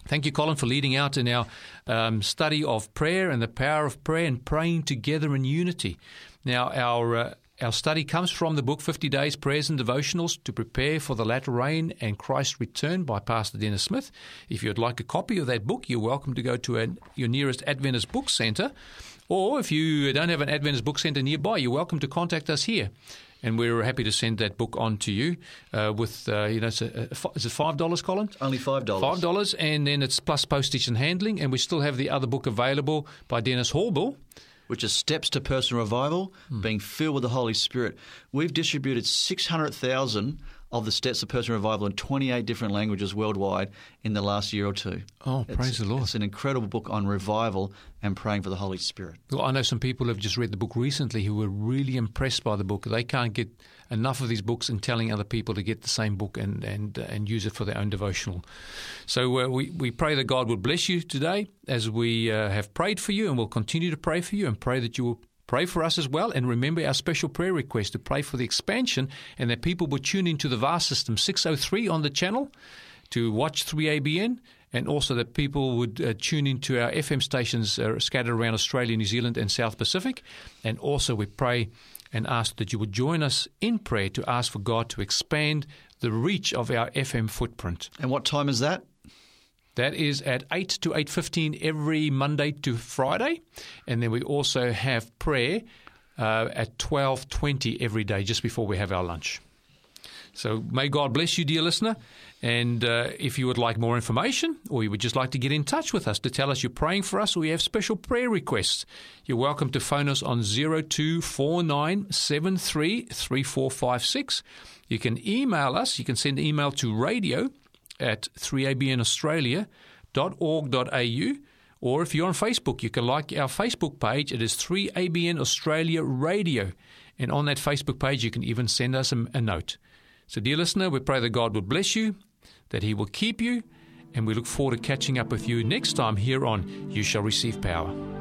Thank you, Colin, for leading out in our um, study of prayer and the power of prayer and praying together in unity. Now, our uh, our study comes from the book 50 Days Prayers and Devotionals to Prepare for the Latter Rain and Christ's Return by Pastor Dennis Smith. If you'd like a copy of that book, you're welcome to go to a, your nearest Adventist book centre. Or if you don't have an Adventist book centre nearby, you're welcome to contact us here. And we're happy to send that book on to you uh, with, uh, you know, it's a, a, is it $5, Colin? Only $5. $5, and then it's plus postage and handling. And we still have the other book available by Dennis Haubeil which is Steps to Personal Revival, mm. being filled with the Holy Spirit. We've distributed 600,000 of the Steps of Personal Revival in 28 different languages worldwide in the last year or two. Oh, it's, praise the Lord. It's an incredible book on revival and praying for the Holy Spirit. Well, I know some people have just read the book recently who were really impressed by the book. They can't get enough of these books and telling other people to get the same book and, and, and use it for their own devotional. So uh, we, we pray that God will bless you today as we uh, have prayed for you and we'll continue to pray for you and pray that you will Pray for us as well, and remember our special prayer request to pray for the expansion and that people will tune into the VAST system 603 on the channel to watch 3ABN, and also that people would uh, tune into our FM stations uh, scattered around Australia, New Zealand, and South Pacific. And also, we pray and ask that you would join us in prayer to ask for God to expand the reach of our FM footprint. And what time is that? That is at 8 to 8.15 every Monday to Friday. And then we also have prayer uh, at 12.20 every day, just before we have our lunch. So may God bless you, dear listener. And uh, if you would like more information or you would just like to get in touch with us to tell us you're praying for us or you have special prayer requests, you're welcome to phone us on 0249733456. You can email us. You can send an email to radio at 3abnaustralia.org.au. Or if you're on Facebook, you can like our Facebook page. It is 3ABN Australia Radio. And on that Facebook page, you can even send us a, a note. So, dear listener, we pray that God will bless you, that He will keep you, and we look forward to catching up with you next time here on You Shall Receive Power.